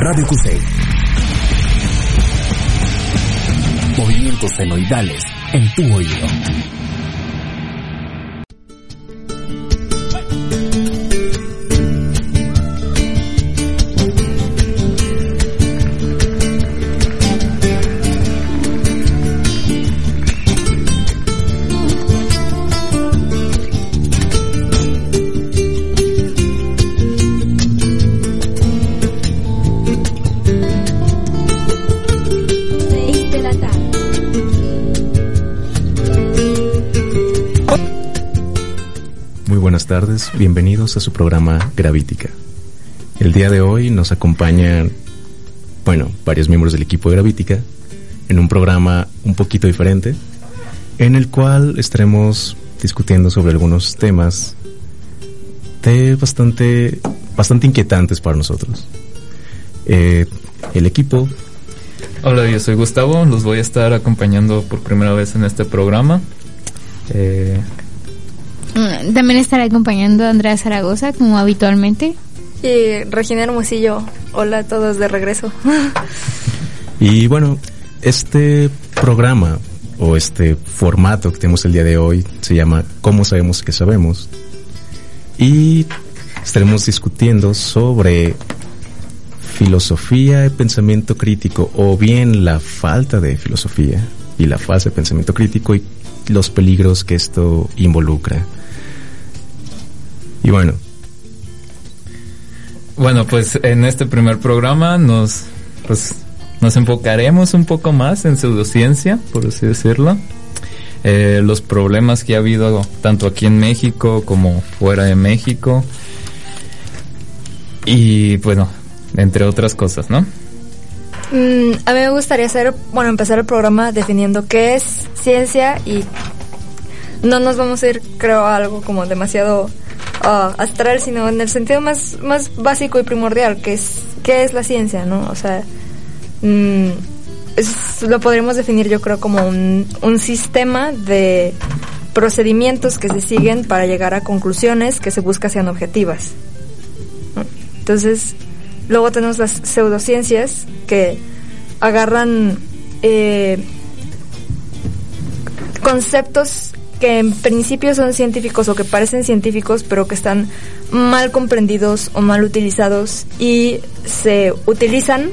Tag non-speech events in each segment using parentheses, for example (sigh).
Radio QC. Movimientos senoidales en tu oído. Tardes, bienvenidos a su programa Gravítica. El día de hoy nos acompañan, bueno, varios miembros del equipo de Gravítica en un programa un poquito diferente, en el cual estaremos discutiendo sobre algunos temas de bastante, bastante inquietantes para nosotros. Eh, el equipo. Hola, yo soy Gustavo, los voy a estar acompañando por primera vez en este programa. Eh, también estará acompañando a Andrea Zaragoza, como habitualmente. Y Regina Hermosillo. Hola a todos de regreso. (laughs) y bueno, este programa o este formato que tenemos el día de hoy se llama ¿Cómo sabemos que sabemos? Y estaremos discutiendo sobre filosofía y pensamiento crítico o bien la falta de filosofía y la falta de pensamiento crítico y los peligros que esto involucra. Y bueno. Bueno, pues en este primer programa nos, pues, nos enfocaremos un poco más en pseudociencia, por así decirlo. Eh, los problemas que ha habido tanto aquí en México como fuera de México. Y bueno, entre otras cosas, ¿no? Mm, a mí me gustaría hacer, bueno, empezar el programa definiendo qué es ciencia y no nos vamos a ir, creo, a algo como demasiado astral, sino en el sentido más, más básico y primordial, que es qué es la ciencia, ¿no? O sea, mm, lo podríamos definir yo creo como un, un sistema de procedimientos que se siguen para llegar a conclusiones que se buscan sean objetivas. Entonces, luego tenemos las pseudociencias que agarran eh, conceptos que en principio son científicos o que parecen científicos, pero que están mal comprendidos o mal utilizados y se utilizan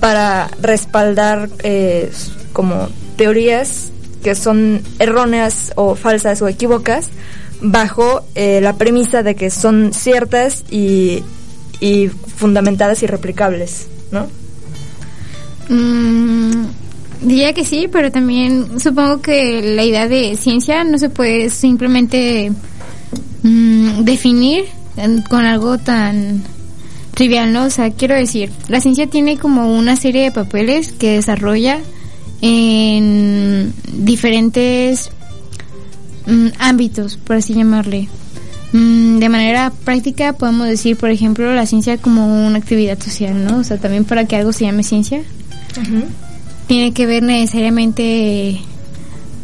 para respaldar eh, como teorías que son erróneas o falsas o equívocas bajo eh, la premisa de que son ciertas y, fundamentadas y replicables, ¿no? Mm, Diría que sí, pero también supongo que la idea de ciencia no se puede simplemente mm, definir con algo tan trivial, ¿no? O sea, quiero decir, la ciencia tiene como una serie de papeles que desarrolla en diferentes mm, ámbitos, por así llamarle. Mm, de manera práctica podemos decir, por ejemplo, la ciencia como una actividad social, ¿no? O sea, también para que algo se llame ciencia tiene que ver necesariamente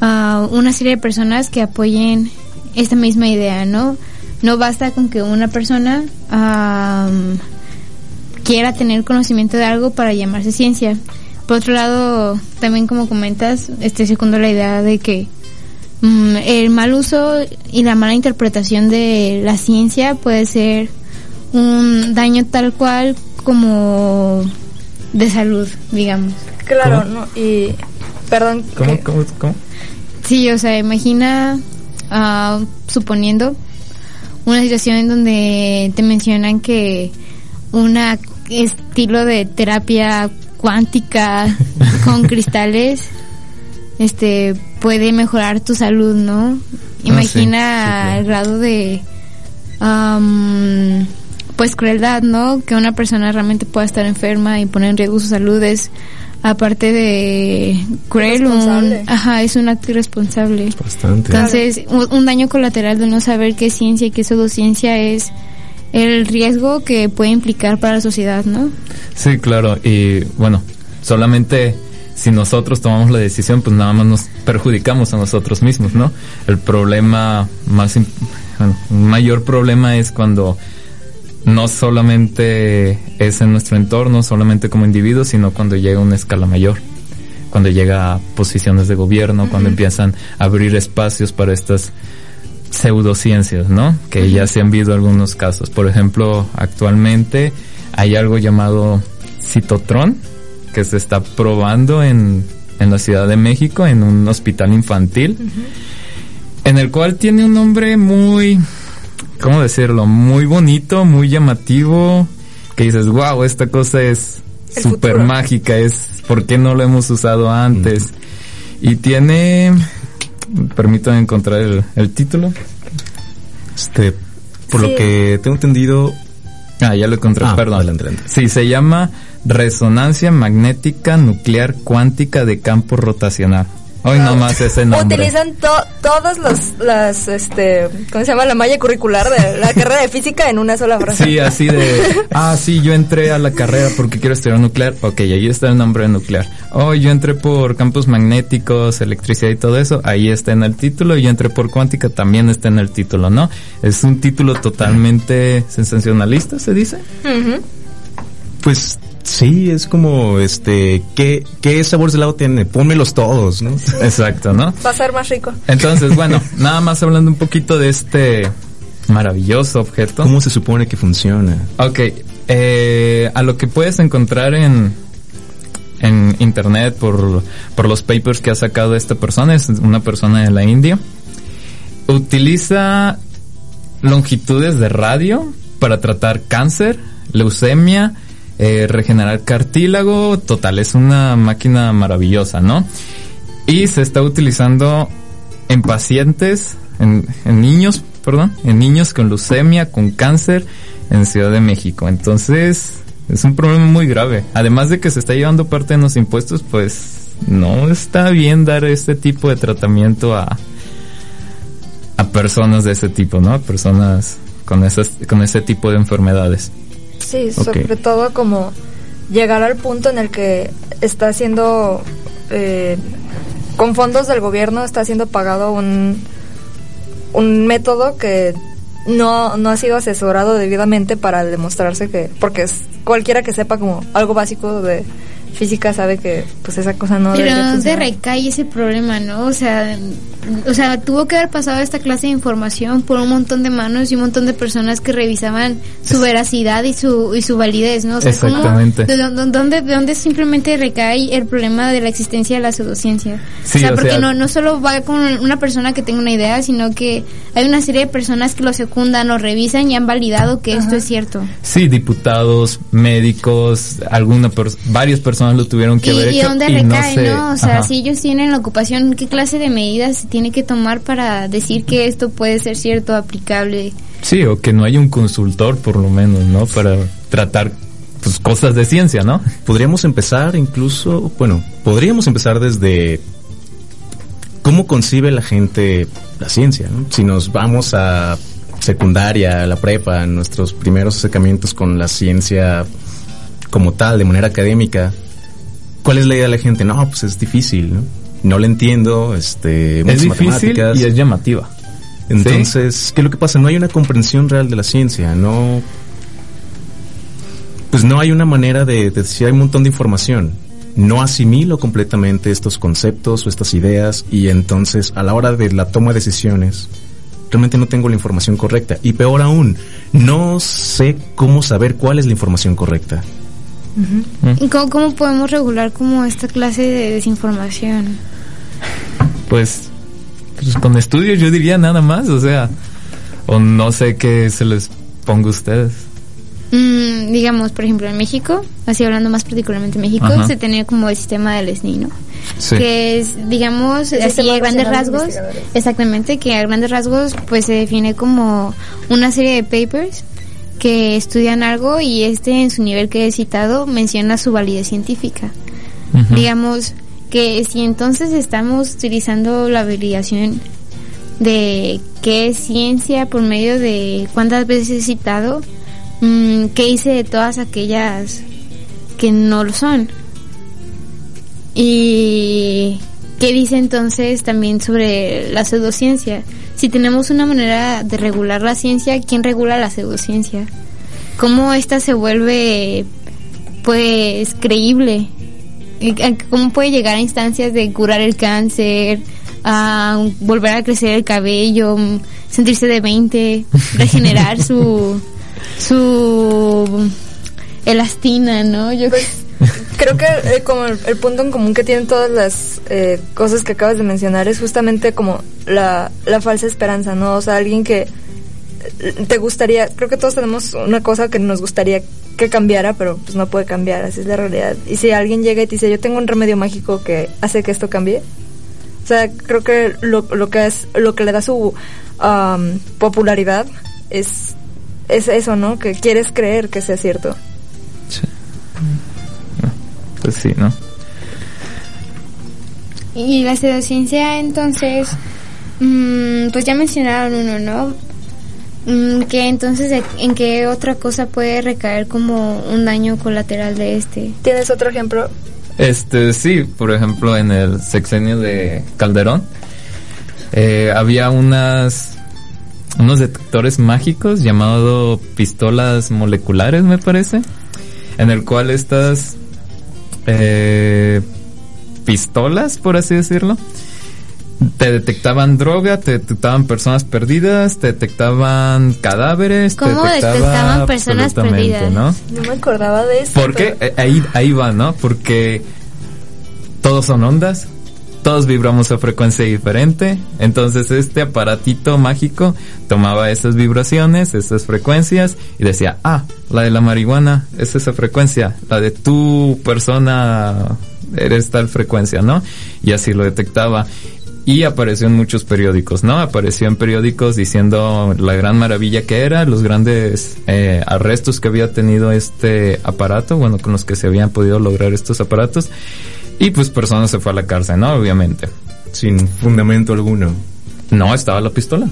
a una serie de personas que apoyen esta misma idea, ¿no? No basta con que una persona quiera tener conocimiento de algo para llamarse ciencia. Por otro lado, también como comentas, este segundo la idea de que mm, el mal uso y la mala interpretación de la ciencia puede ser un daño tal cual como de salud, digamos. Claro, ¿no? Y, perdón. ¿Cómo, cómo, cómo? Sí, o sea, imagina, uh, suponiendo una situación en donde te mencionan que un estilo de terapia cuántica (laughs) con cristales este puede mejorar tu salud, ¿no? Ah, imagina el grado de um, pues crueldad, ¿no? Que una persona realmente pueda estar enferma y poner en riesgo su salud es aparte de cruel, un, ajá, es un acto irresponsable. Bastante. Entonces, un, daño colateral de no saber qué es ciencia y qué pseudociencia es el riesgo que puede implicar para la sociedad, ¿no? Sí, claro, y bueno, solamente si nosotros tomamos la decisión, pues nada más nos perjudicamos a nosotros mismos, ¿no? El problema más, bueno, un mayor problema es cuando no solamente es en nuestro entorno, solamente como individuos, sino cuando llega a una escala mayor, cuando llega a posiciones de gobierno, cuando empiezan a abrir espacios para estas pseudociencias, ¿no? Que ya se han visto algunos casos. Por ejemplo, actualmente hay algo llamado citotron que se está probando en, en la Ciudad de México en un hospital infantil, en el cual tiene un nombre muy, ¿cómo decirlo? Muy bonito, muy llamativo, que dices, wow, esta cosa es súper mágica, es, ¿por qué no lo hemos usado antes? Y tiene, permítanme encontrar el, el título. Este, por Sí. lo que tengo entendido, Ah, ya lo encontré, Ah, perdón. adelante, adelante. Sí, se llama resonancia magnética nuclear cuántica de campo rotacional. Hoy nomás ese nombre. Utilizan to- todos los, las, este, ¿cómo se llama? La malla curricular de la (laughs) carrera de física en una sola frase. Sí, así de, (laughs) ah, sí, yo entré a la carrera porque quiero estudiar nuclear. Ok, ahí está el nombre de nuclear. Oh, yo entré por campos magnéticos, electricidad y todo eso. Ahí está en el título. Y yo entré por cuántica, también está en el título, ¿no? Es un título totalmente sensacionalista, se dice. Pues sí, es como, este, ¿qué, qué sabores de helado tiene? Pónmelos todos, ¿no? Exacto, ¿no? Va a ser más rico. Entonces, bueno, nada más hablando un poquito de este maravilloso objeto. ¿Cómo se supone que funciona? Ok, eh, a lo que puedes encontrar en, en internet por, por los papers que ha sacado esta persona, es una persona de la India, utiliza longitudes de radio para tratar cáncer, leucemia, eh, regenerar cartílago, total, es una máquina maravillosa, ¿no? Y se está utilizando en pacientes, en, niños, perdón, en niños con leucemia, con cáncer en Ciudad de México. Entonces, es un problema muy grave. Además de que se está llevando parte de los impuestos, pues no está bien dar este tipo de tratamiento a, a personas de ese tipo, ¿no? A personas con esas, con ese tipo de enfermedades. Sí, sobre todo como llegar al punto en el que está siendo, eh, con fondos del gobierno, está siendo pagado un, un método que no, no ha sido asesorado debidamente para demostrarse que, porque es, cualquiera que sepa como algo básico de física sabe que pues esa cosa no Pero ¿dónde recae ese problema, no? O sea, o sea, tuvo que haber pasado esta clase de información por un montón de manos y un montón de personas que revisaban su veracidad y su y su validez, ¿no? O sea, ¿cómo- Exactamente. de, dó- dónde, de dónde simplemente recae el problema de la existencia de la pseudociencia? Sí, o sea, o porque sea- no, no solo va con una persona que tenga una idea, sino que hay una serie de personas que lo secundan, lo revisan y han validado que esto es cierto. Sí, diputados, médicos, alguna varias personas lo tuvieron que ¿Y, haber y hecho. dónde y recae, no, sé- no? O sea, ajá. si ellos tienen la ocupación, ¿qué clase de medidas se tiene que tomar para decir que esto puede ser cierto, aplicable? Sí, o que no haya un consultor por lo menos, ¿no? Para tratar pues cosas de ciencia, ¿no? Podríamos empezar incluso, bueno, podríamos empezar desde cómo concibe la gente la ciencia, ¿no? Si nos vamos a secundaria, a la prepa, nuestros primeros acercamientos con la ciencia como tal, de manera académica, ¿cuál es la idea de la gente? No, pues es difícil, ¿no? No le entiendo, este, Es difícil matemáticas. y es llamativa. Entonces, ¿qué es lo que pasa? No hay una comprensión real de la ciencia, no... Pues no hay una manera de, de decir, hay un montón de información. No asimilo completamente estos conceptos o estas ideas y entonces a la hora de la toma de decisiones, realmente no tengo la información correcta. Y peor aún, no sé cómo saber cuál es la información correcta. ¿Y cómo, cómo podemos regular como esta clase de desinformación? Pues, pues con estudios yo diría nada más, o sea, o no sé qué se les ponga a ustedes. Mm, digamos, por ejemplo, en México, así hablando más particularmente en México, Ajá. se tenía como el sistema del SNI, ¿no? Sí. que es, digamos, El así a grandes rasgos, exactamente, que a grandes rasgos pues se define como una serie de papers que estudian algo y este en su nivel que he citado menciona su validez científica. Digamos que si entonces estamos utilizando la validación de qué es ciencia por medio de cuántas veces he citado, mm, qué hice de todas aquellas que no lo son. Y qué dice entonces también sobre la pseudociencia. Si tenemos una manera de regular la ciencia, ¿quién regula la pseudociencia? cómo esta se vuelve pues creíble. ¿Cómo puede llegar a instancias de curar el cáncer, a volver a crecer el cabello, sentirse de 20, regenerar (laughs) su su elastina, ¿no? Yo pues, creo que eh, como el, punto en común que tienen todas las eh, cosas que acabas de mencionar es justamente como la, la falsa esperanza, ¿no? O sea, alguien que eh, te gustaría, creo que todos tenemos una cosa que nos gustaría que cambiara, pero pues no puede cambiar, así es la realidad. Y si alguien llega y te dice, yo tengo un remedio mágico que hace que esto cambie, o sea, creo que lo, lo que es, lo que le da su popularidad es, es eso, ¿no? Que quieres creer que sea cierto. Sí. Pues sí, ¿no? Y la pseudociencia, entonces, mm, pues ya mencionaron uno, ¿no? Mm, que entonces, ¿en qué otra cosa puede recaer como un daño colateral de este? ¿Tienes otro ejemplo? Este, sí, por ejemplo, en el sexenio de Calderón, eh, había unas unos detectores mágicos llamados pistolas moleculares, me parece, en el cual estas eh, pistolas, por así decirlo, te detectaban droga, te detectaban personas perdidas, te detectaban cadáveres, ¿Cómo te detectaban personas perdidas? ¿no? No me acordaba de eso. Porque eh, ahí ahí va, ¿no? Porque todos son ondas, todos vibramos a frecuencia diferente, entonces este aparatito mágico tomaba esas vibraciones, esas frecuencias y decía, ah, la de la marihuana es esa frecuencia, la de tu persona eres tal frecuencia, ¿no? Y así lo detectaba. Y apareció en muchos periódicos, ¿no? Apareció en periódicos diciendo la gran maravilla que era, los grandes eh, arrestos que había tenido este aparato, bueno, con los que se habían podido lograr estos aparatos. Y pues persona se fue a la cárcel, ¿no? Obviamente. Sin fundamento alguno. No, estaba la pistola.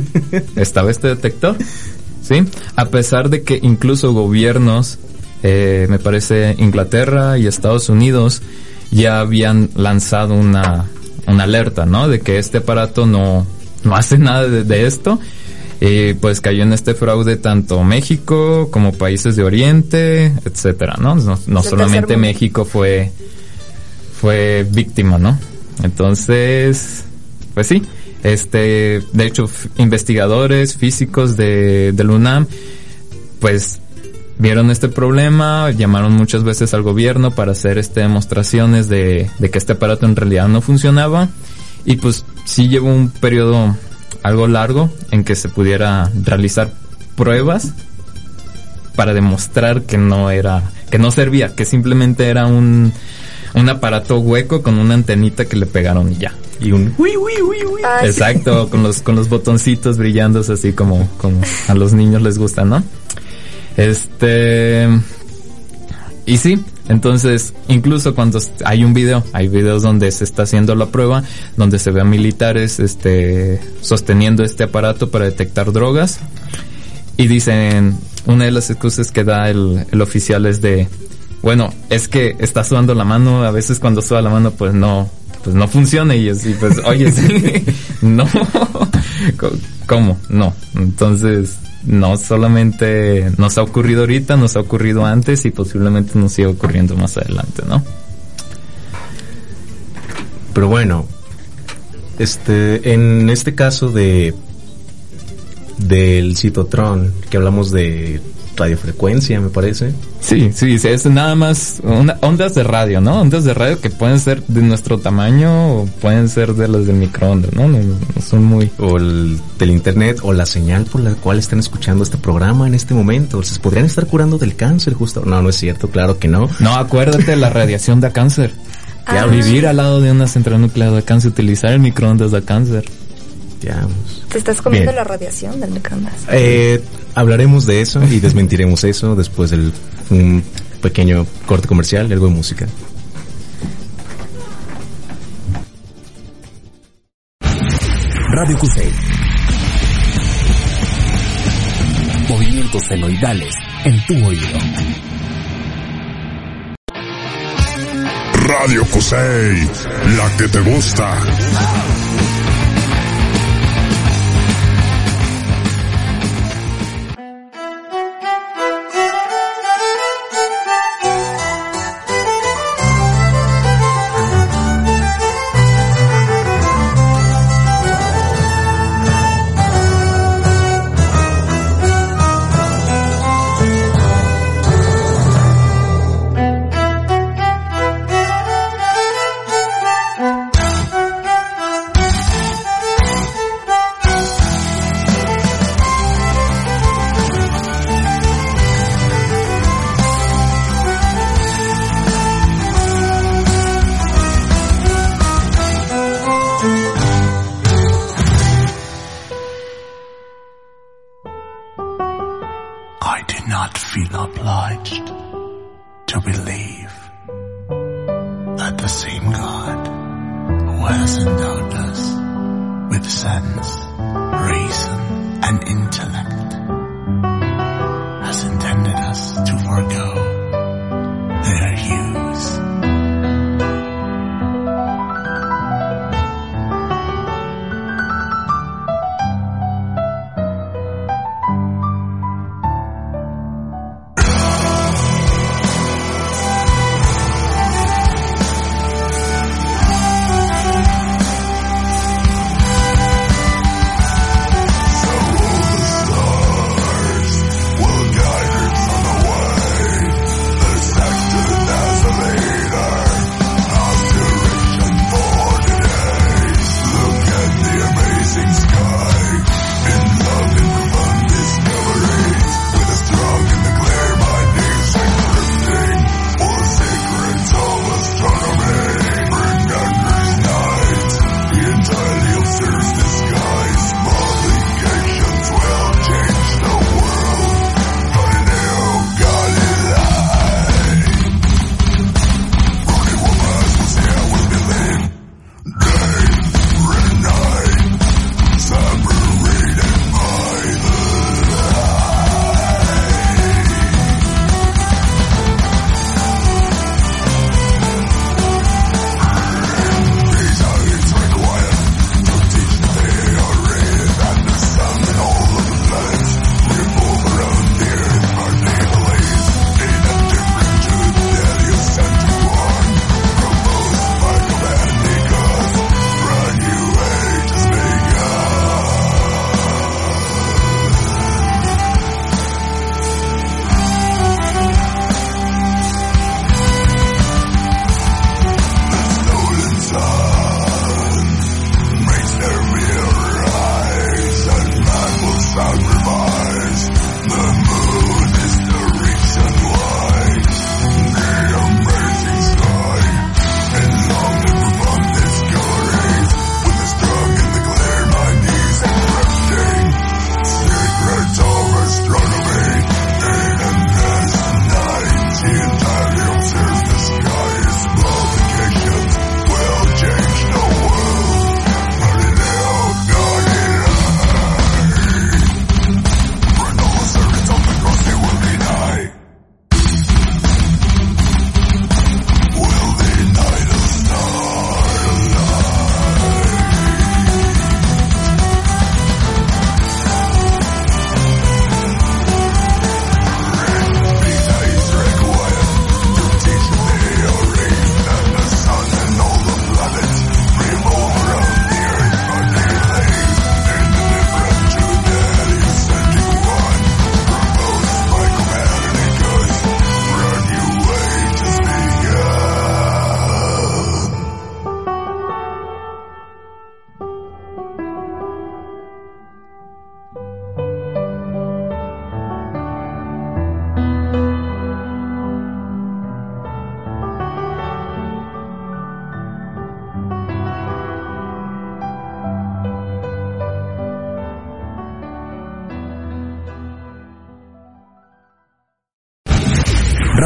(laughs) estaba este detector. ¿Sí? A pesar de que incluso gobiernos, eh, me parece Inglaterra y Estados Unidos, ya habían lanzado una, una alerta, ¿no? De que este aparato no, no hace nada de, esto. Y pues cayó en este fraude tanto México como países de Oriente, etcétera, ¿no? No, no solamente México fue fue víctima, ¿no? Entonces, pues sí, este, de hecho, investigadores físicos de, del UNAM, pues vieron este problema, llamaron muchas veces al gobierno para hacer este demostraciones de, de que este aparato en realidad no funcionaba y pues sí llevó un periodo algo largo en que se pudiera realizar pruebas para demostrar que no era, que no servía, que simplemente era un, un aparato hueco con una antenita que le pegaron y ya. Y un uy, uy, uy, uy. Exacto, con los con los botoncitos brillando así como como a los niños les gusta, ¿no? Este y sí, entonces, incluso cuando hay un video, hay videos donde se está haciendo la prueba, donde se ve a militares este, sosteniendo este aparato para detectar drogas. Y dicen, una de las excusas que da el, el oficial es de, bueno, es que está sudando la mano, a veces cuando suda la mano pues no, pues no funciona y así pues, (laughs) oye, (laughs) no, (laughs) ¿cómo? No, entonces no solamente nos ha ocurrido ahorita, nos ha ocurrido antes y posiblemente nos siga ocurriendo más adelante, ¿no? Pero bueno, este, en este caso de del citotron, que hablamos de radiofrecuencia, me parece. Sí, sí, es nada más ondas de radio, ¿no? Ondas de radio que pueden ser de nuestro tamaño o pueden ser de las del microondas, ¿no? No, son muy... O el, del internet o la señal por la cual están escuchando este programa en este momento. ¿Se podrían estar curando del cáncer justo? No, no es cierto, claro que no. No, acuérdate, la radiación da cáncer. (laughs) Ah. Vivir al lado de una central nuclear da cáncer, utilizar el microondas da cáncer. Ya, ¿Te estás comiendo la radiación del microondas? Eh, hablaremos de eso y (laughs) desmentiremos eso después del un pequeño corte comercial y algo de música. Radio Cusey. Movimientos senoidales en tu oído. Radio Cusey, la que te gusta.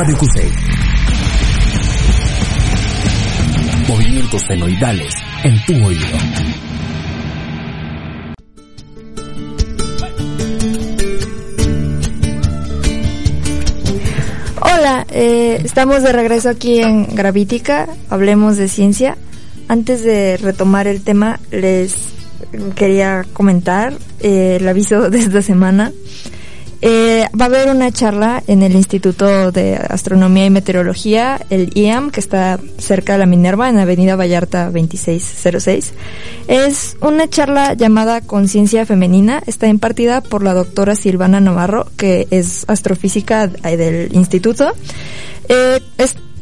Radio. Movimientos senoidales en tu oído. Hola, eh, estamos de regreso aquí en Gravítica, hablemos de ciencia. Antes de retomar el tema, les quería comentar eh, el aviso de esta semana. Eh, va a haber una charla en el Instituto de Astronomía y Meteorología, el IAM, que está cerca de la Minerva, en Avenida Vallarta 2606. Es una charla llamada Conciencia Femenina. Está impartida por la doctora Silvana Navarro, que es astrofísica del instituto. Eh,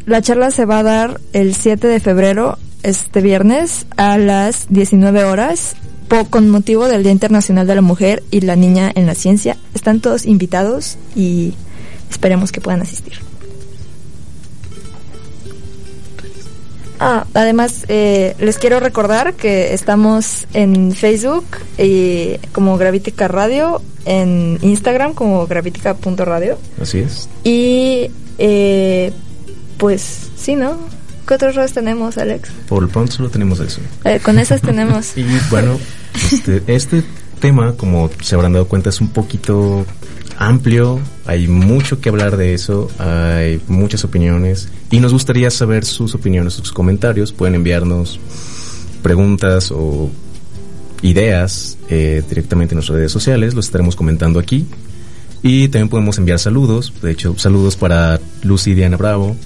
la charla se va a dar el 7 de febrero, este viernes, a las 19 horas con motivo del Día Internacional de la Mujer y la Niña en la Ciencia. Están todos invitados y esperemos que puedan asistir. Ah, además, eh, les quiero recordar que estamos en Facebook y como Gravítica Radio, en Instagram como gravítica.radio. Así es. Y eh, pues sí, ¿no? ¿Qué otros redes tenemos, Alex? Por el pronto solo tenemos eso. Eh, con esas tenemos. (laughs) Y bueno, este, este tema, como se habrán dado cuenta, es un poquito amplio, hay mucho que hablar de eso, hay muchas opiniones y nos gustaría saber sus opiniones, sus comentarios. Pueden enviarnos preguntas o ideas eh, directamente en nuestras redes sociales, los estaremos comentando aquí. Y también podemos enviar saludos, de hecho, saludos para Lucy Diana Bravo,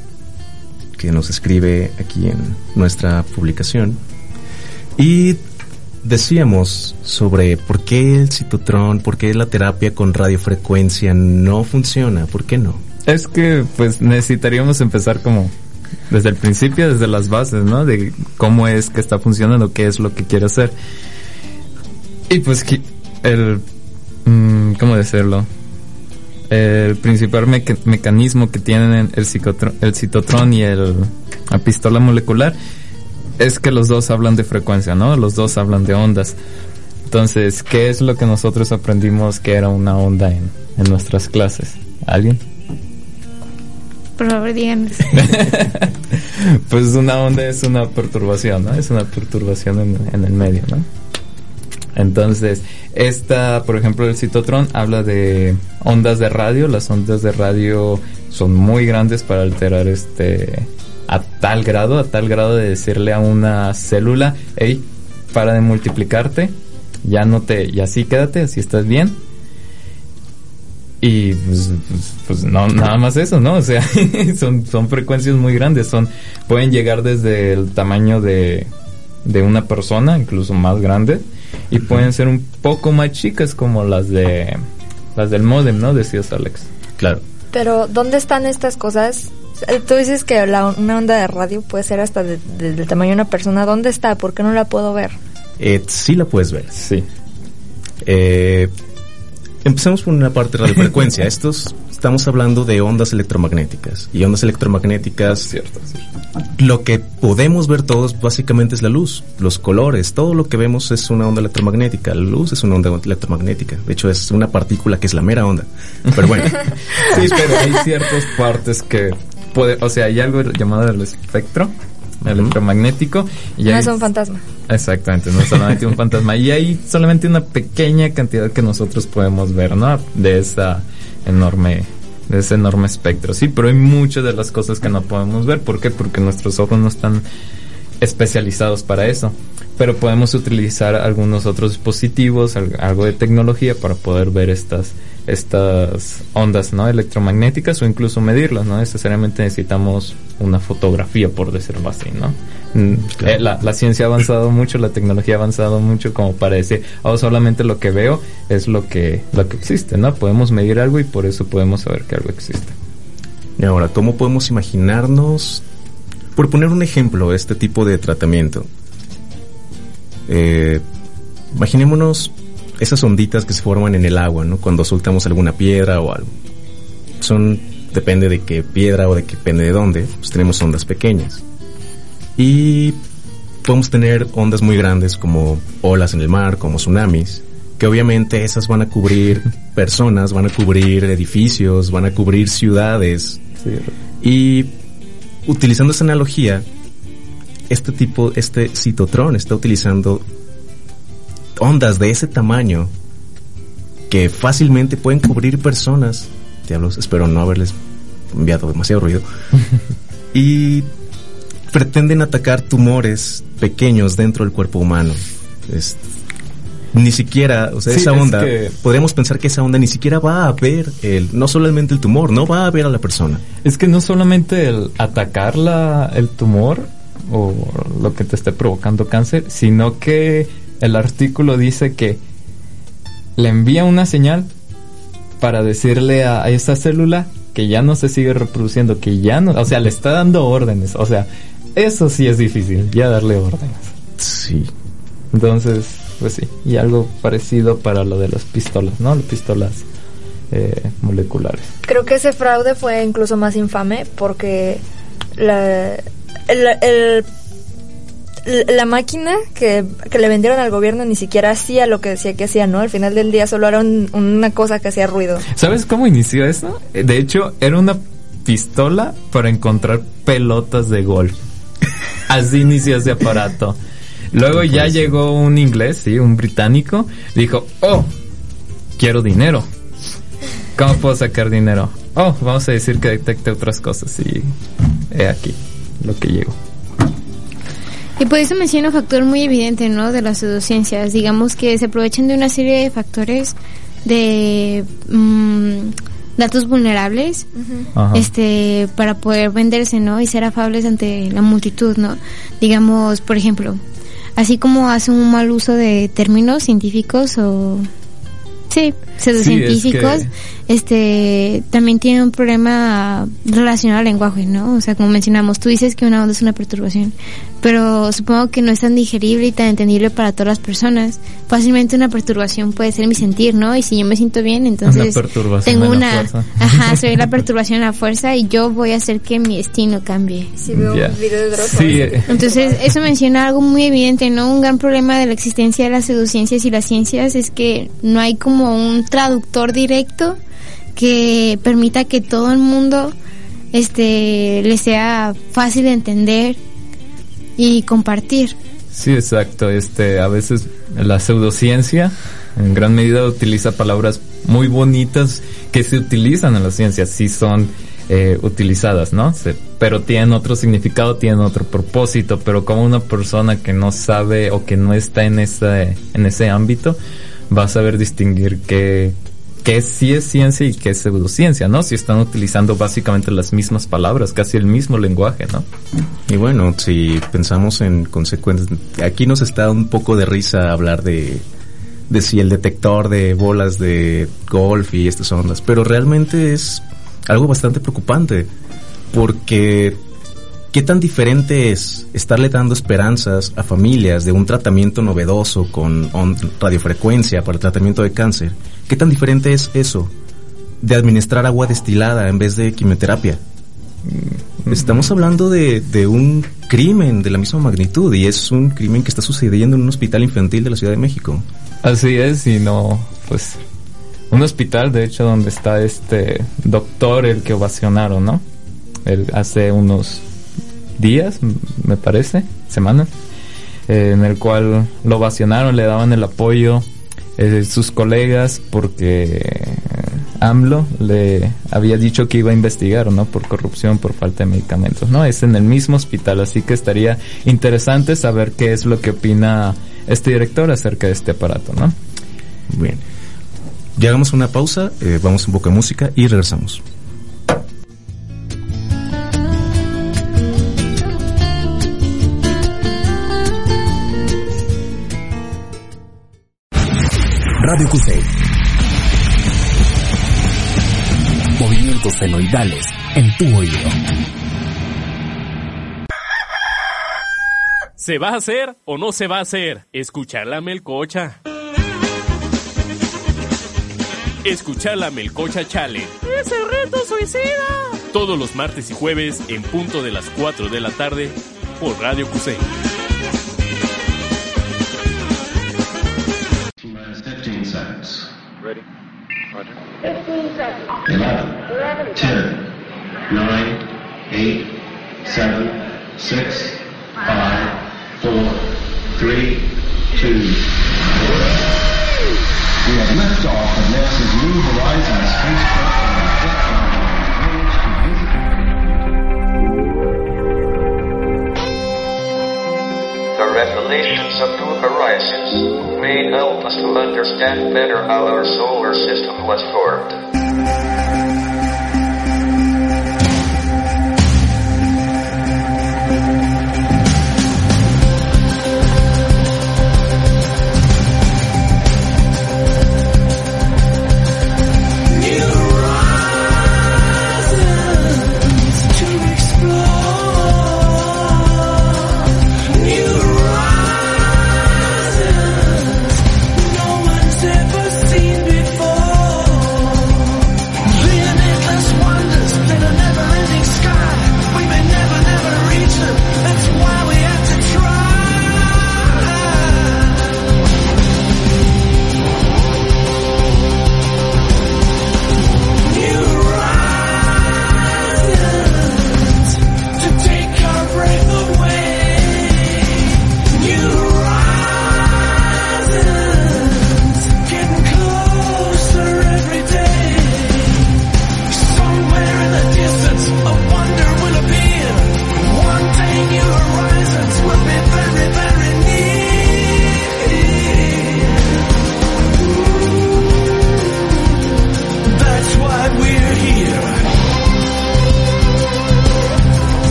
que nos escribe aquí en nuestra publicación. Y decíamos sobre por qué el citotrón, por qué la terapia con radiofrecuencia no funciona, ¿por qué no? Es que pues necesitaríamos empezar como desde el principio, desde las bases, ¿no? De cómo es que está funcionando, qué es lo que quiere hacer. Y pues el, mm, ¿cómo decirlo? El principal meca- mecanismo que tienen el, el citotrón y el, la pistola molecular es que los dos hablan de frecuencia, ¿no? Los dos hablan de ondas. Entonces, ¿qué es lo que nosotros aprendimos que era una onda en, en nuestras clases? ¿Alguien? Por favor, díganos. (laughs) pues una onda es una perturbación, ¿no? Es una perturbación en, en el medio, ¿no? Entonces, esta, por ejemplo, el citotrón habla de ondas de radio. Las ondas de radio son muy grandes para alterar este a tal grado, a tal grado de decirle a una célula, hey, para de multiplicarte, ya no te, y así quédate, así estás bien. Y pues, pues, pues no, nada más eso, ¿no? O sea, (laughs) son, son frecuencias muy grandes, son, pueden llegar desde el tamaño de, de una persona, incluso más grande, y pueden ser un poco más chicas como las de, las del modem, ¿no? Decías Alex. Claro. Pero, ¿dónde están estas cosas? Eh, Tú dices que la, una onda de radio puede ser hasta de- de- del tamaño de una persona. ¿Dónde está? ¿Por qué no la puedo ver? Eh, sí la puedes ver. Sí. Eh, empecemos por una parte de radiofrecuencia. (laughs) Estos estamos hablando de ondas electromagnéticas. Y ondas electromagnéticas, Cierto, cierto. lo que podemos ver todos básicamente es la luz, los colores. Todo lo que vemos es una onda electromagnética. La luz es una onda electromagnética. De hecho, es una partícula que es la mera onda. Pero bueno, (laughs) Sí, pero hay ciertas partes que puede, o sea, hay algo llamado el espectro electromagnético y No es un fantasma. Exactamente, no es solamente un fantasma. Y hay solamente una pequeña cantidad que nosotros podemos ver, ¿no? De esa enorme, de ese enorme espectro. Sí, pero hay muchas de las cosas que no podemos ver. ¿Por qué? Porque nuestros ojos no están especializados para eso. Pero podemos utilizar algunos otros dispositivos, al- algo de tecnología para poder ver estas estas ondas no electromagnéticas o incluso medirlas no necesariamente necesitamos una fotografía por decirlo así no Mm, Claro. eh, la, la ciencia ha avanzado mucho la tecnología ha avanzado mucho como para decir oh solamente lo que veo es lo que lo que existe no podemos medir algo y por eso podemos saber que algo existe. Y ahora, ¿cómo podemos imaginarnos, por poner un ejemplo, este tipo de tratamiento? Eh, imaginémonos esas onditas que se forman en el agua, ¿no? Cuando soltamos alguna piedra o algo. Son, depende de qué piedra o de qué depende de dónde, pues tenemos ondas pequeñas. Y podemos tener ondas muy grandes como olas en el mar, como tsunamis, que obviamente esas van a cubrir (laughs) personas, van a cubrir edificios, van a cubrir ciudades. Y utilizando esa analogía, este tipo, este citotrón está utilizando ondas de ese tamaño que fácilmente pueden cubrir personas. Diablos, espero no haberles enviado demasiado ruido. (laughs) y pretenden atacar tumores pequeños dentro del cuerpo humano. Es- ni siquiera, o sea, Sí, esa es onda, que- podríamos pensar que esa onda ni siquiera va a ver el, no solamente el tumor, no va a ver a la persona. Es que no solamente el atacar la, el tumor o lo que te esté provocando cáncer, sino que el artículo dice que le envía una señal para decirle a, a esa célula que ya no se sigue reproduciendo, que ya no, o sea, le está dando órdenes, o sea, eso sí es difícil, ya darle órdenes. Sí. Entonces, pues sí, y algo parecido para lo de las pistolas, ¿no? Las pistolas eh, moleculares. Creo que ese fraude fue incluso más infame porque la, el, el- la máquina que, que le vendieron al gobierno ni siquiera hacía lo que decía que hacía, ¿no? Al final del día solo era un- una cosa que hacía ruido. ¿Sabes cómo inició eso? Eh, De hecho, era una pistola para encontrar pelotas de golf. (laughs) Así inició ese aparato. Luego ya llegó un inglés, sí, un británico, dijo, oh, quiero dinero. ¿Cómo puedo sacar dinero? Oh, vamos a decir que detecte otras cosas y he aquí lo que llegó. Y por eso menciona un factor muy evidente, ¿no? De las pseudociencias. Digamos que se aprovechan de una serie de factores de mm, datos vulnerables, este, para poder venderse, ¿no? Y ser afables ante la multitud, ¿no? Digamos, por ejemplo, así como hace un mal uso de términos científicos o sí, pseudocientíficos, Sí, este, también tiene un problema relacionado al lenguaje, ¿no? O sea, como mencionamos, tú dices que una onda es una perturbación, pero supongo que no es tan digerible y tan entendible para todas las personas. Fácilmente una perturbación puede ser mi sentir, ¿no? Y si yo me siento bien, entonces Una perturbación tengo una, fuerza. ajá, (laughs) soy la perturbación a la fuerza y yo voy a hacer que mi destino cambie. Si veo Ya. un video de drogas. Sí, Entonces, eso menciona algo muy evidente, ¿no? Un gran problema de la existencia de las pseudociencias y las ciencias es que no hay como un traductor directo que permita que todo el mundo este le sea fácil de entender y compartir. Sí, exacto. Este, a veces la pseudociencia en gran medida utiliza palabras muy bonitas que se utilizan en la ciencia, sí son eh, utilizadas, ¿no? Pero tienen otro significado, tienen otro propósito, pero como una persona que no sabe o que no está en ese, en ese ámbito, va a saber distinguir qué, qué sí es ciencia y qué es pseudociencia, ¿no? Si están utilizando básicamente las mismas palabras, casi el mismo lenguaje, ¿no? Y bueno, si pensamos en consecuencias, aquí nos está un poco de risa hablar de, de si el detector de bolas de golf y estas ondas, pero realmente es algo bastante preocupante, porque ¿qué tan diferente es estarle dando esperanzas a familias de un tratamiento novedoso con on- radiofrecuencia para el tratamiento de cáncer? ¿Qué tan diferente es eso de administrar agua destilada en vez de quimioterapia? Estamos hablando de, de un crimen de la misma magnitud y es un crimen que está sucediendo en un hospital infantil de la Ciudad de México. Así es, y no, pues, un hospital, de hecho, donde está este doctor, el que ovacionaron, ¿no? El, hace unos días, me parece, semanas, eh, en el cual lo ovacionaron, le daban el apoyo eh, sus colegas porque AMLO le había dicho que iba a investigar, ¿no? Por corrupción, por falta de medicamentos, ¿no? Es en el mismo hospital, así que estaría interesante saber qué es lo que opina este director acerca de este aparato, ¿no? Bien. Ya hagamos una pausa, eh, vamos un poco de música y regresamos. Radio QC. Movimientos senoidales en tu oído. ¿Se va a hacer o no se va a hacer? Escuchar la melcocha. Escuchar la melcocha challenge. ¡Ese reto suicida! Todos los martes y jueves en punto de las 4 de la tarde por Radio QC. 15 seconds. 11, 10, 9, 8, 7, 6, 5, 4, 3, 2. 1. We have liftoff of NASA's New Horizons spacecraft. Revelations of New Horizons may help us to understand better how our solar system was formed.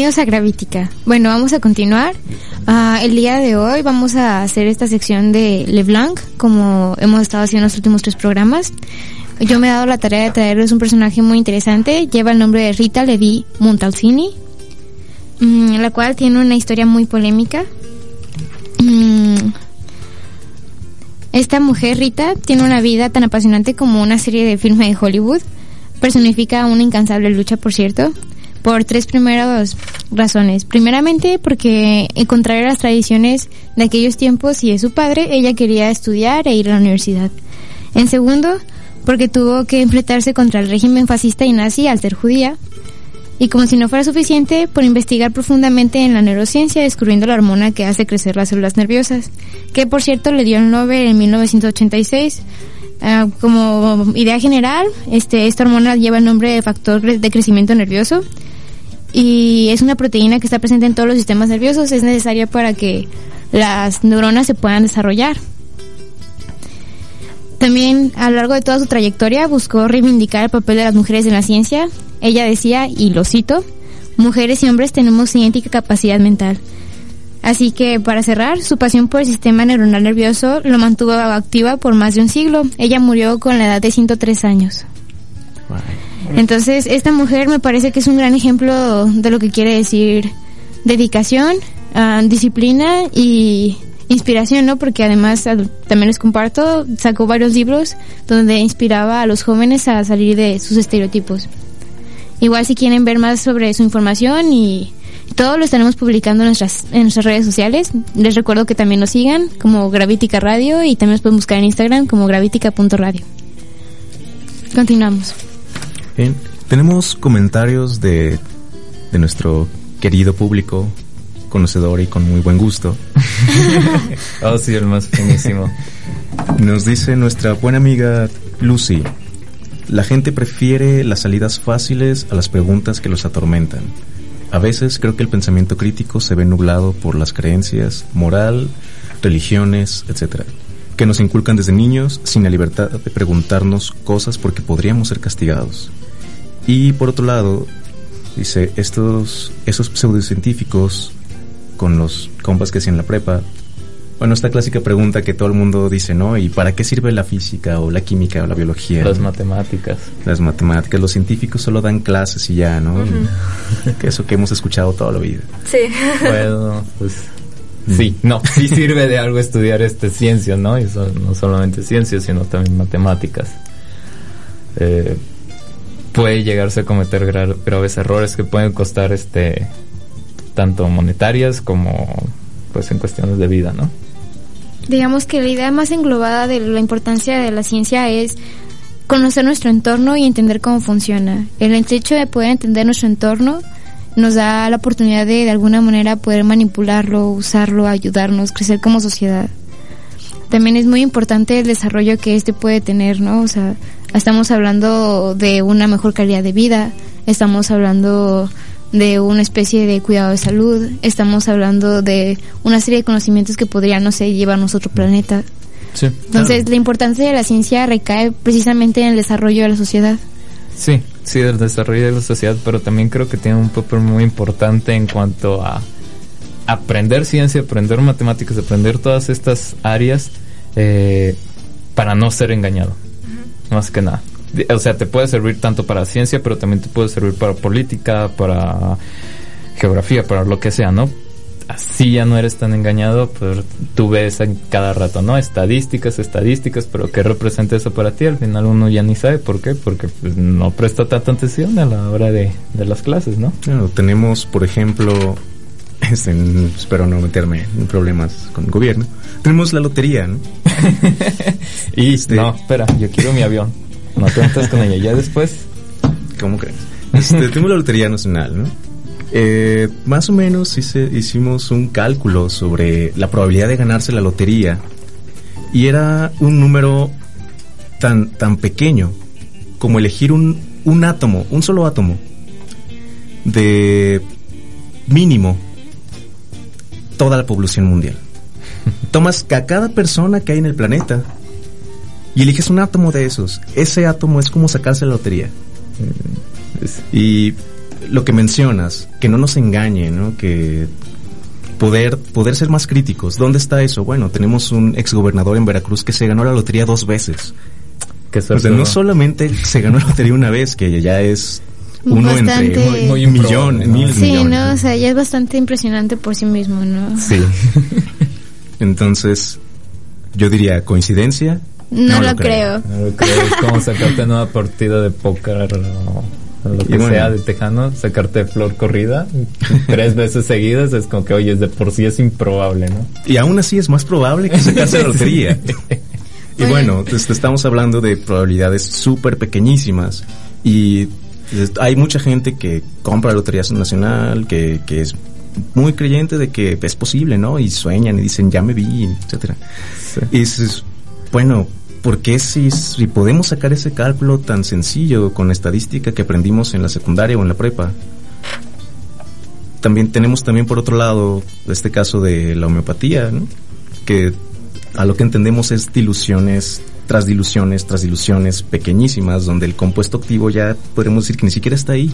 Bienvenidos a Gravítica. Bueno, vamos a continuar. Ah, el día de hoy vamos a hacer esta sección de LeBlanc, como hemos estado haciendo en los últimos tres programas. Yo me he dado la tarea de traerles un personaje muy interesante. Lleva el nombre de Rita Levi Montalcini, mm, la cual tiene una historia muy polémica. Mm, esta mujer, Rita, tiene una vida tan apasionante como una serie de filmes de Hollywood. Personifica una incansable lucha, por cierto, por tres primeras razones. Primeramente, porque en contrario a las tradiciones de aquellos tiempos y de su padre, ella quería estudiar e ir a la universidad. En segundo, porque tuvo que enfrentarse contra el régimen fascista y nazi al ser judía. Y como si no fuera suficiente, por investigar profundamente en la neurociencia, descubriendo la hormona que hace crecer las células nerviosas, que por cierto le dio el Nobel en 1986. Ah, como idea general, este, esta hormona lleva el nombre de factor de crecimiento nervioso y es una proteína que está presente en todos los sistemas nerviosos, es necesaria para que las neuronas se puedan desarrollar. También a lo largo de toda su trayectoria buscó reivindicar el papel de las mujeres en la ciencia. Ella decía, y lo cito, mujeres y hombres tenemos idéntica capacidad mental. Así que para cerrar, su pasión por el sistema neuronal nervioso lo mantuvo activa por más de un siglo. Ella murió con la edad de 103 años. Entonces, esta mujer me parece que es un gran ejemplo de lo que quiere decir dedicación, ah, disciplina y inspiración, ¿no? Porque además también les comparto, sacó varios libros donde inspiraba a los jóvenes a salir de sus estereotipos. Igual si quieren ver más sobre su información y todo lo estaremos publicando en nuestras, en nuestras redes sociales. Les recuerdo que también nos sigan como Gravitica Radio y también nos pueden buscar en Instagram como gravitica.radio. Continuamos. Bien, tenemos comentarios de, de nuestro querido público, conocedor y con muy buen gusto. (laughs) oh, sí, el más finísimo. Nos dice nuestra buena amiga Lucy, la gente prefiere las salidas fáciles a las preguntas que los atormentan. A veces creo que el pensamiento crítico se ve nublado por las creencias, moral, religiones, etc., que nos inculcan desde niños sin la libertad de preguntarnos cosas porque podríamos ser castigados. Y por otro lado, dice, estos, esos pseudocientíficos con los compas que hacían la prepa, bueno, esta clásica pregunta que todo el mundo dice, ¿no? ¿Y para qué sirve la física o la química o la biología? Las matemáticas. Las matemáticas. Los científicos solo dan clases y ya, ¿no? (laughs) que eso que hemos escuchado toda la vida. Sí. Bueno, pues sí, no, (laughs) sí sirve de algo estudiar este ciencia, ¿no? Y no solamente ciencia, sino también matemáticas. Eh, puede llegarse a cometer graves errores que pueden costar este tanto monetarias como pues en cuestiones de vida, ¿no? Digamos que la idea más englobada de la importancia de la ciencia es conocer nuestro entorno y entender cómo funciona. El hecho de poder entender nuestro entorno nos da la oportunidad de de alguna manera poder manipularlo, usarlo, ayudarnos, crecer como sociedad. También es muy importante el desarrollo que este puede tener, ¿no? O sea, estamos hablando de una mejor calidad de vida, estamos hablando de una especie de cuidado de salud, estamos hablando de una serie de conocimientos que podrían, no sé, llevarnos a otro planeta. Sí, Entonces, la importancia de la ciencia recae precisamente en el desarrollo de la sociedad. Sí, sí, del desarrollo de la sociedad, pero también creo que tiene un papel muy importante en cuanto a aprender ciencia, aprender matemáticas, aprender todas estas áreas eh, para no ser engañado, más que nada. O sea, te puede servir tanto para ciencia, pero también te puede servir para política, para geografía, para lo que sea, ¿no? Así ya no eres tan engañado, pero tú ves en cada rato, ¿no? Estadísticas, estadísticas, pero ¿qué representa eso para ti? Al final uno ya ni sabe por qué, porque pues, no presta tanta atención a la hora de, de las clases, ¿no? Claro, tenemos, por ejemplo, este, espero no meterme en problemas con el gobierno, tenemos la lotería, ¿no? (laughs) y este, no, espera, yo quiero mi avión. No te con ella. Ya después. ¿Cómo crees? Este, tenemos la Lotería Nacional, ¿no? Eh, más o menos hice, hicimos un cálculo sobre la probabilidad de ganarse la lotería y era un número tan, tan pequeño como elegir un, un átomo, un solo átomo de mínimo toda la población mundial. (laughs) Tomas a cada persona que hay en el planeta y eliges un átomo de esos. Ese átomo es como sacarse la lotería. Y lo que mencionas, que no nos engañe, ¿no? Que poder, poder ser más críticos. ¿Dónde está eso? Bueno, tenemos un exgobernador en Veracruz que se ganó la lotería dos veces. Qué O sea, no ¿no? solamente se ganó la lotería una vez, que ya es uno Bastante- entre Muy- muy un millón, ¿no? mil Sí, millones. no, o sea, ya es bastante impresionante por sí mismo, ¿no? Sí. (laughs) Entonces, yo diría coincidencia. No, lo creo. No lo creo, Es como sacarte una partida de póker o, o lo que bueno. sea de tejano, sacarte flor corrida (laughs) tres veces seguidas, es como que, oye, de por sí es improbable, ¿no? Y aún así es más probable que sacarse la lotería. (laughs) Y bueno, pues, estamos hablando de probabilidades súper pequeñísimas. Y pues, hay mucha gente que compra la Lotería Nacional, que, que es muy creyente de que es posible, ¿no? Y sueñan y dicen, ya me vi, etcétera. Y dices, bueno, ¿por qué si, si podemos sacar ese cálculo tan sencillo con la estadística que aprendimos en la secundaria o en la prepa? También tenemos también por otro lado este caso de la homeopatía, ¿no? que a lo que entendemos es diluciones tras diluciones tras diluciones pequeñísimas donde el compuesto activo ya podemos decir que ni siquiera está ahí.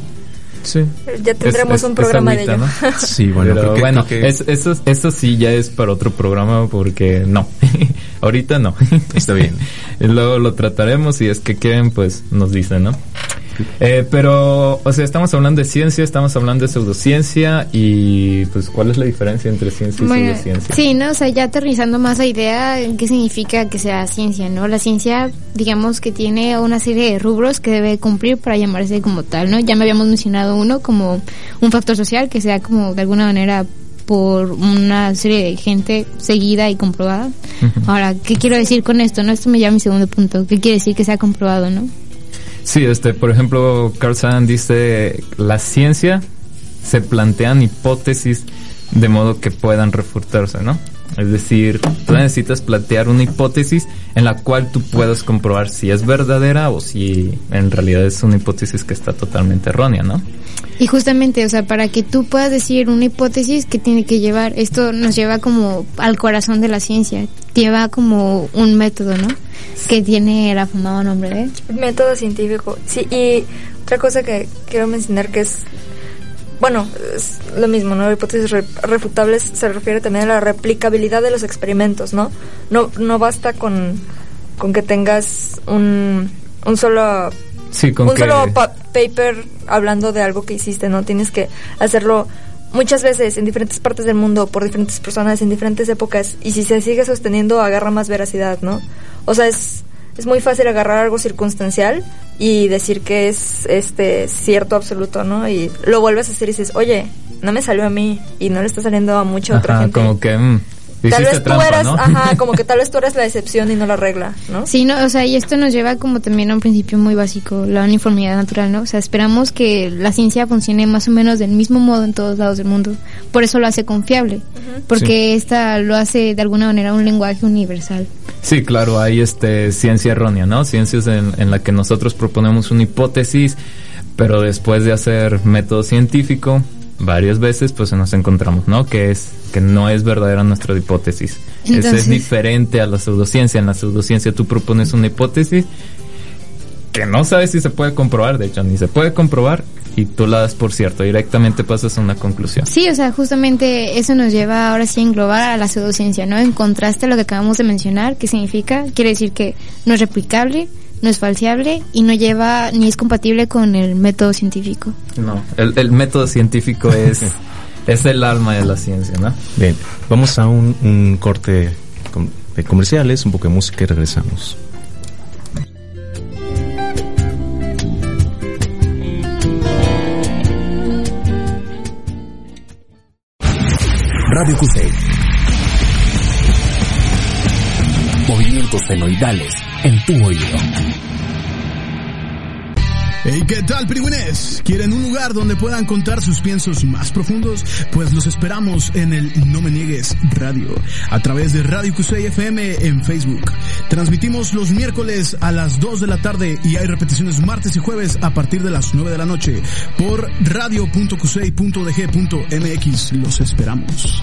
Sí. Ya tendremos Es- es- un programa es de ello. ¿no? Sí, bueno, Pero creo que- bueno, creo que- es- eso, eso sí ya es para otro programa porque no, (laughs) ahorita no. (laughs) Está bien. Luego lo trataremos y es que quieren, pues nos dicen, ¿no? Eh, pero, o sea, estamos hablando de ciencia, estamos hablando de pseudociencia y pues ¿cuál es la diferencia entre ciencia y Bueno, pseudociencia? sí, ¿no? O sea, ya aterrizando más la idea, ¿qué significa que sea ciencia, no? La ciencia, digamos que tiene una serie de rubros que debe cumplir para llamarse como tal, ¿no? Ya me habíamos mencionado uno como un factor social, que sea como de alguna manera por una serie de gente seguida y comprobada. Ahora, ¿qué quiero decir con esto? No, esto me lleva a mi segundo punto. ¿Qué quiere decir que sea comprobado, no? Sí, este, por ejemplo, Carl Sagan dice, la ciencia se plantean hipótesis de modo que puedan refutarse, ¿no? Es decir, tú necesitas plantear una hipótesis en la cual tú puedas comprobar si es verdadera o si en realidad es una hipótesis que está totalmente errónea, ¿no? Y justamente, o sea, para que tú puedas decir una hipótesis que tiene que llevar, esto nos lleva como al corazón de la ciencia, lleva como un método, ¿no? Que tiene el afamado nombre de... Método científico. Sí, y otra cosa que quiero mencionar que es, bueno, es lo mismo, ¿no? Hipótesis re- refutables se refiere también a la replicabilidad de los experimentos, ¿no? No, no basta con, con que tengas un, un solo Sí, con un que... solo pa- paper hablando de algo que hiciste, ¿no? Tienes que hacerlo muchas veces en diferentes partes del mundo, por diferentes personas, en diferentes épocas, y si se sigue sosteniendo, agarra más veracidad, ¿no? O sea, es, es muy fácil agarrar algo circunstancial y decir que es este cierto absoluto, ¿no? Y lo vuelves a hacer y dices, oye, no me salió a mí y no le está saliendo a mucha otra gente. como que... mm, Tal vez trampa, tú eras, ¿no? ajá, como que tal vez tú eres la excepción y no la regla, ¿no? Sí, no, o sea, y esto nos lleva como también a un principio muy básico, la uniformidad natural, ¿no? O sea, esperamos que la ciencia funcione más o menos del mismo modo en todos lados del mundo. Por eso lo hace confiable, porque esta lo hace de alguna manera un lenguaje universal. Sí, claro, hay este ciencia errónea, ¿no? Ciencias en, en la que nosotros proponemos una hipótesis, pero después de hacer método científico varias veces, pues nos encontramos, ¿no? Que es que no es verdadera nuestra hipótesis. Esa es diferente a la pseudociencia. En la pseudociencia tú propones una hipótesis que no sabes si se puede comprobar, de hecho, ni se puede comprobar y tú la das por cierto, directamente pasas a una conclusión. Sí, o sea, justamente eso nos lleva ahora sí a englobar a la pseudociencia, ¿no? En contraste a lo que acabamos de mencionar, ¿qué significa? Quiere decir que no es replicable, no es falseable y no lleva ni es compatible con el método científico. No, el, el método científico es, (laughs) es el alma de la ciencia, ¿no? Bien, vamos a un, un corte de comerciales, un poco de música y regresamos. Radio Cusey. Movimientos senoidales en tu oído. Hey, ¿qué tal, pirigüines? ¿Quieren un lugar donde puedan contar sus piensos más profundos? Pues los esperamos en el No Me Niegues Radio, a través de Radio Cusey FM en Facebook. Transmitimos los miércoles a las 2 de la tarde y hay repeticiones martes y jueves a partir de las 9 de la noche por radio.cusey.dg.mx. Los esperamos.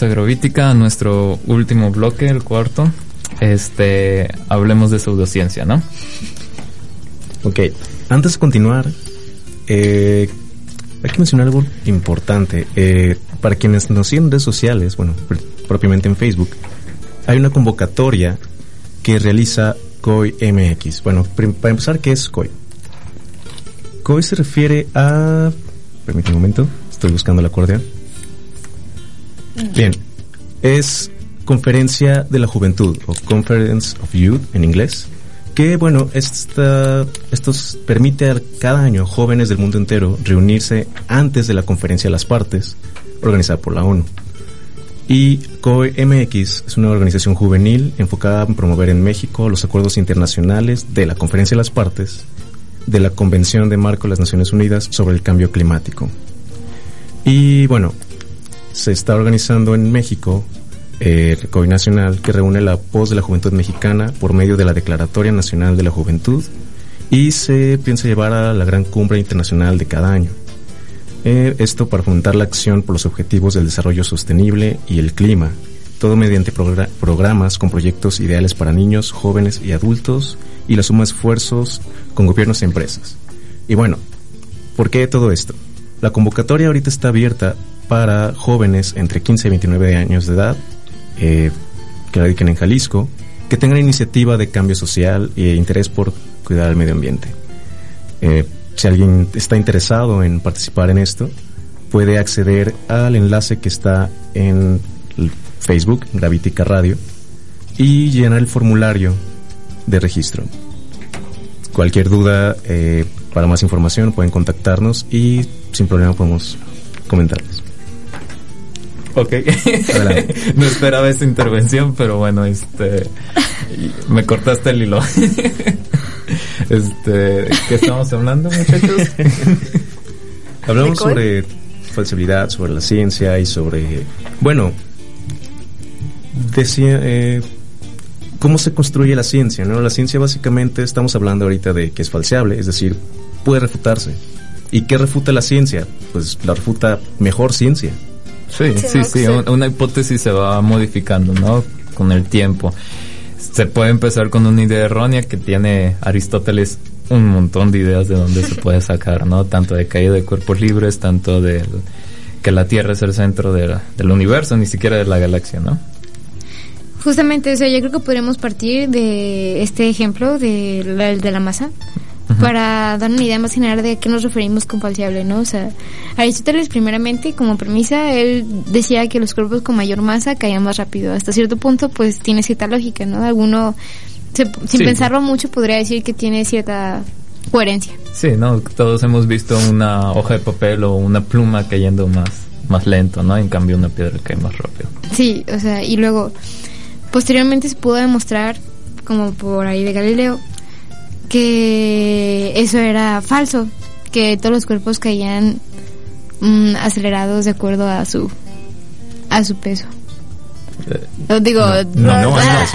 Bienvenidos a Agrovítica, a nuestro último bloque, el cuarto. Este, hablemos de pseudociencia, ¿no? Ok, antes de continuar, eh, hay que mencionar algo importante. Eh, para quienes nos siguen en redes sociales, bueno, pr- propiamente en Facebook, hay una convocatoria que realiza COI MX. Bueno, para empezar, ¿qué es COI? COI se refiere a... Permítame un momento, estoy buscando el acordeón. Bien, es Conferencia de la Juventud o Conference of Youth en inglés, que bueno, esta, esto permite a cada año jóvenes del mundo entero reunirse antes de la Conferencia de las Partes, organizada por la ONU. Y COE MX es una organización juvenil enfocada en promover en México los acuerdos internacionales de la Conferencia de las Partes, de la Convención de Marco de las Naciones Unidas sobre el Cambio Climático. Y bueno, se está organizando en México eh, Nacional que reúne la voz de la juventud mexicana por medio de la Declaratoria Nacional de la Juventud y se piensa llevar a la gran cumbre internacional de cada año. Eh, esto para fomentar la acción por los objetivos del desarrollo sostenible y el clima, todo mediante progra- programas con proyectos ideales para niños, jóvenes y adultos y la suma de esfuerzos con gobiernos y empresas. Y bueno, ¿por qué todo esto? La convocatoria ahorita está abierta para jóvenes entre 15 y 29 años de edad eh, que radiquen en Jalisco, que tengan iniciativa de cambio social e interés por cuidar el medio ambiente. Eh, si alguien está interesado en participar en esto, puede acceder al enlace que está en Facebook, Gravitica Radio, y llenar el formulario de registro. Cualquier duda, eh, para más información pueden contactarnos y sin problema podemos comentarles. Ok. (laughs) No esperaba esta intervención, pero bueno, este. Me cortaste el hilo. (laughs) este. ¿Qué estamos hablando, muchachos? (laughs) Hablamos sobre falsibilidad, sobre la ciencia y sobre, bueno, decía, eh, cómo se construye la ciencia, ¿no? La ciencia básicamente estamos hablando ahorita de que es falseable, es decir, puede refutarse. ¿Y qué refuta la ciencia? Pues la refuta mejor ciencia. Sí, sí, sí, un- una hipótesis se va modificando, ¿no? Con el tiempo. Se puede empezar con una idea errónea que tiene Aristóteles un montón de ideas de dónde se puede sacar, ¿no? Tanto de caída de cuerpos libres, tanto de que la Tierra es el centro de la- del universo, ni siquiera de la galaxia, ¿no? Justamente, o sea, yo creo que podríamos partir de este ejemplo de la, de la masa para dar una idea más general de a qué nos referimos con falseable, ¿no? O sea, Aristóteles primeramente como premisa, él decía que los cuerpos con mayor masa caían más rápido. Hasta cierto punto, pues tiene cierta lógica, ¿no? Alguno, se- sin Sí. pensarlo mucho, podría decir que tiene cierta coherencia. Sí, ¿no? Todos hemos visto una hoja de papel o una pluma cayendo más, más lento, ¿no? En cambio una piedra cae más rápido. Sí, o sea, y luego, posteriormente se pudo demostrar, como por ahí de Galileo, que eso era falso, que todos los cuerpos caían mm, acelerados de acuerdo a su a su peso. Lo digo, no, ah, ah,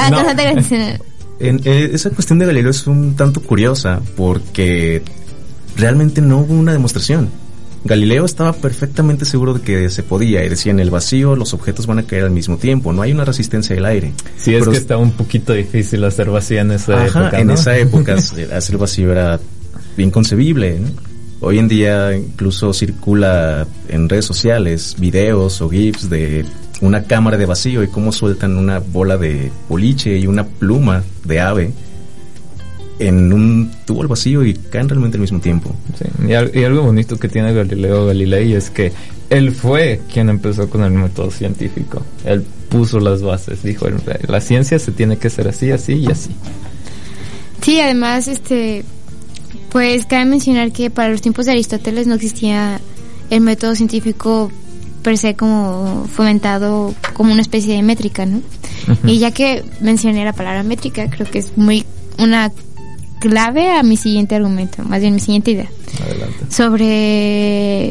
ah, ah, eh, esa cuestión de Galileo es un tanto curiosa porque realmente no hubo una demostración. Galileo estaba perfectamente seguro de que se podía y decía en el vacío los objetos van a caer al mismo tiempo, no hay una resistencia del aire. Sí, es Pero- que estaba un poquito difícil hacer vacía en esa Ajá, época, en esa época (laughs) eh, hacer vacío era inconcebible. ¿no? Hoy en día incluso circula en redes sociales videos o GIFs de una cámara de vacío y cómo sueltan una bola de boliche y una pluma de ave en un tubo al vacío y caen realmente al mismo tiempo. Sí, y, al- y algo bonito que tiene Galileo Galilei es que él fue quien empezó con el método científico. Él puso las bases, dijo, "El- la ciencia se tiene que hacer así, así y así. Sí, además, este, pues cabe mencionar que para los tiempos de Aristóteles no existía el método científico per se como fomentado como una especie de métrica, ¿no? Ujú. Y ya que mencioné la palabra métrica, creo que es muy una clave a mi siguiente argumento, más bien mi siguiente idea, Adelante. sobre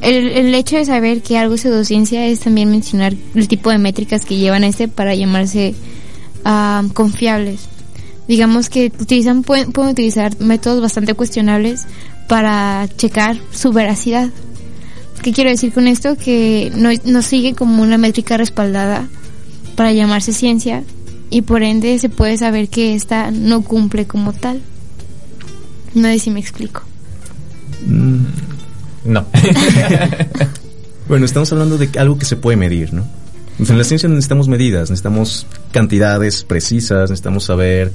el, el hecho de saber que algo es pseudociencia es también mencionar el tipo de métricas que llevan a este para llamarse ah, confiables. Digamos que utilizan pueden, pueden utilizar métodos bastante cuestionables para checar su veracidad. ¿Qué quiero decir con esto? Que no, no sigue como una métrica respaldada para llamarse ciencia y por ende se puede saber que esta no cumple como tal. No sé si me explico. Mm, No. (laughs) Bueno, estamos hablando de algo que se puede medir, ¿no? En la ciencia necesitamos medidas, necesitamos cantidades precisas, necesitamos saber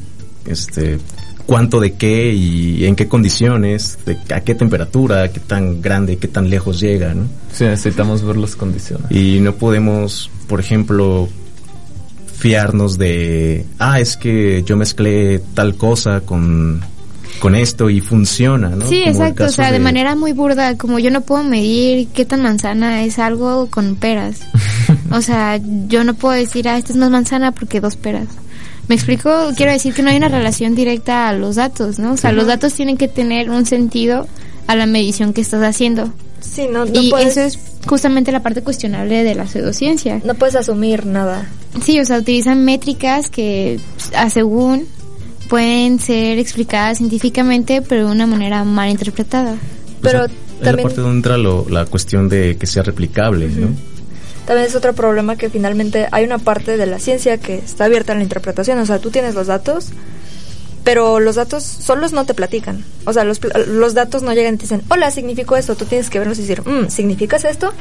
este cuánto de qué y en qué condiciones, de a qué temperatura, qué tan grande, qué tan lejos llega, ¿no? Sí, necesitamos ver las condiciones. Y no podemos, por ejemplo, fiarnos de, ah, es que yo mezclé tal cosa con, con esto y funciona, ¿no? Sí, Como exacto, o sea, de... manera muy burda, como yo no puedo medir qué tan manzana es algo con peras. (laughs) o sea, yo no puedo decir, ah, esta es más manzana porque dos peras. ¿Me explico? Quiero decir que no hay una relación directa a los datos, ¿no? O sea, los datos tienen que tener un sentido a la medición que estás haciendo. Sí, no, no y puedes, eso es justamente la parte cuestionable de la pseudociencia. no puedes asumir nada. Sí, o sea, utilizan métricas que, a según, pueden ser explicadas científicamente, pero de una manera mal interpretada. Pero es también la parte donde entra lo- la cuestión de que sea replicable, ¿no? También es otro problema que finalmente hay una parte de la ciencia que está abierta a la interpretación. O sea, tú tienes los datos, pero los datos solos no te platican. O sea, los, los datos no llegan y te dicen, hola, significó esto. Tú tienes que verlos y decir, mm, ¿significas esto?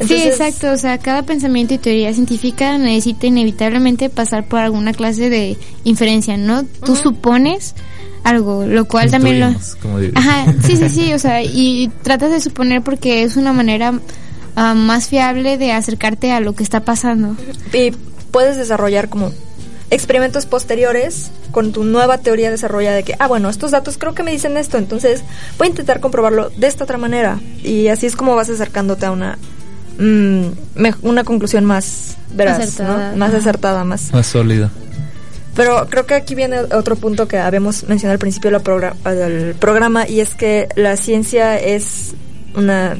sí, exacto. O sea, cada pensamiento y teoría científica necesita inevitablemente pasar por alguna clase de inferencia, ¿no? Tú supones algo, lo cual también lo... Como diría. Ajá, sí, sí, sí, o sea, (laughs) y tratas de suponer porque es una manera ah, más fiable de acercarte a lo que está pasando. Y puedes desarrollar como experimentos posteriores con tu nueva teoría desarrollada de que, ah, bueno, estos datos creo que me dicen esto, entonces voy a intentar comprobarlo de esta otra manera. Y así es como vas acercándote a una, mm, me- una conclusión más veraz, Acertada. ¿no? Más acertada, más... Más sólida. Pero creo que aquí viene otro punto que habíamos mencionado al principio del programa y es que la ciencia es una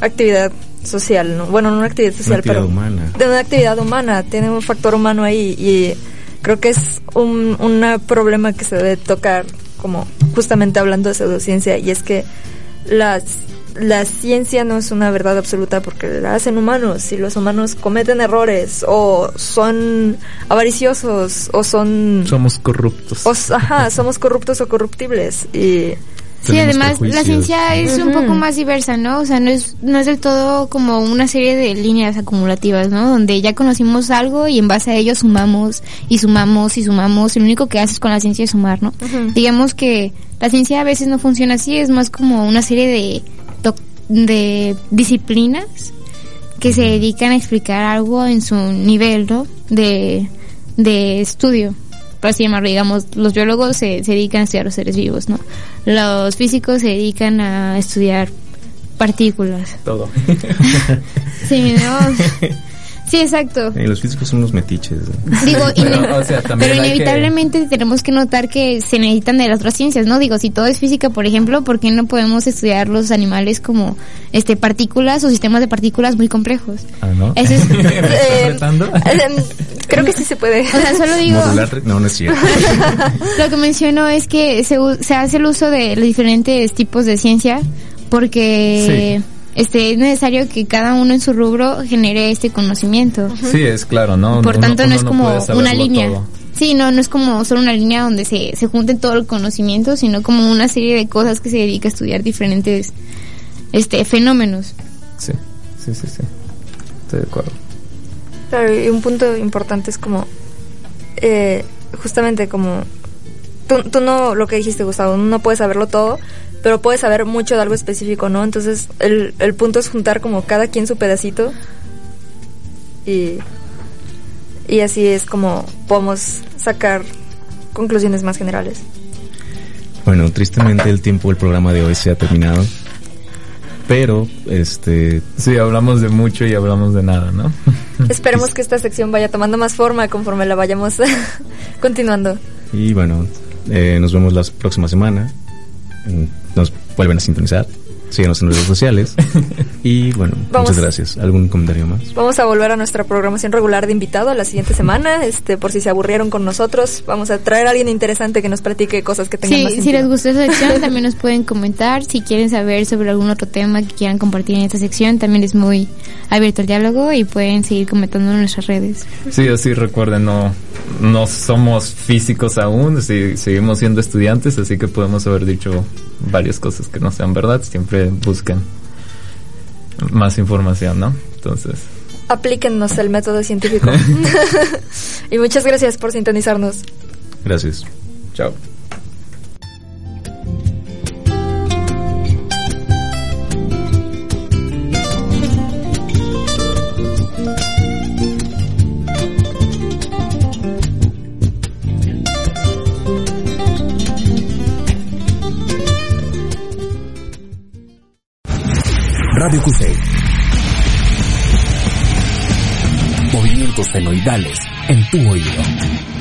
actividad social, ¿no? Bueno, no una actividad social, actividad pero humana. de una actividad humana, tiene un factor humano ahí y creo que es un una problema que se debe tocar como justamente hablando de pseudociencia y es que las la ciencia no es una verdad absoluta porque la hacen humanos y los humanos cometen errores o son avariciosos o son Somos corruptos. o ajá, somos corruptos o corruptibles y Sí, además la ciencia es un poco más diversa, ¿no? O sea, no es no es del todo como una serie de líneas acumulativas, ¿no? Donde ya conocimos algo y en base a ello sumamos y sumamos y sumamos. Y lo único que haces con la ciencia es sumar, ¿no? Digamos que la ciencia a veces no funciona así, es más como una serie de de disciplinas que se dedican a explicar algo en su nivel, ¿no? De de estudio por así llamarlo, digamos, los biólogos se, se dedican a estudiar los seres vivos, ¿no? Los físicos se dedican a estudiar partículas. Todo. (laughs) Sí, ¿no? (laughs) Sí, exacto. Eh, los físicos son unos metiches. ¿no? Digo, (laughs) Pero, ine- o sea, también pero hay que- inevitablemente tenemos que notar que se necesitan de las otras ciencias, ¿no? Digo, si todo es física, por ejemplo, ¿por qué no podemos estudiar los animales como este partículas o sistemas de partículas muy complejos? Ah, ¿no? Eso es- (laughs) ¿Me estás Eh, (laughs) eh, creo que sí se puede. O sea, solo digo, Modular, no, no es cierto. lo que menciono es que se, u- se hace el uso de los diferentes tipos de ciencia porque este es necesario que cada uno en su rubro genere este conocimiento. Sí, es claro, ¿no? Por Uno- tanto, no es como una línea. todo. Sí, no, no es como solo una línea donde se, se junten todo el conocimiento, sino como una serie de cosas que se dedica a estudiar diferentes este fenómenos. Sí, sí, sí, sí. Estoy de acuerdo. Claro, y un punto importante es como, eh, justamente como, tú, tú no, lo que dijiste Gustavo, no puedes saberlo todo, pero puedes saber mucho de algo específico, ¿no? Entonces el, el punto es juntar como cada quien su pedacito y, y así es como podemos sacar conclusiones más generales. Bueno, tristemente el tiempo del programa de hoy se ha terminado. Pero, este, Sí, hablamos de mucho y hablamos de nada, ¿no? (laughs) Esperemos que esta sección vaya tomando más forma conforme la vayamos (laughs) continuando. y bueno, eh, nos vemos la próxima semana. Nos vuelven a sintonizar. Síguenos en redes sociales. (laughs) Y bueno, Vamos. muchas gracias. ¿Algún comentario más? Vamos a volver a nuestra programación regular de invitado la siguiente semana. Este, por si se aburrieron con nosotros, vamos a traer a alguien interesante que nos platique cosas que tengan más Sí, si sentido. les gustó esa sección, también nos pueden comentar. Si quieren saber sobre algún otro tema que quieran compartir en esta sección, también es muy abierto el diálogo y pueden seguir comentando en nuestras redes. Sí, así recuerden, no, no somos físicos aún, sí, seguimos siendo estudiantes, así que podemos haber dicho varias cosas que no sean verdad. Siempre busquen más información, ¿no? Entonces, Aplíquennos el método científico. (laughs) (laughs) y muchas gracias por sintonizarnos. Gracias. chao. Radio QC. Movimientos senoidales en tu oído.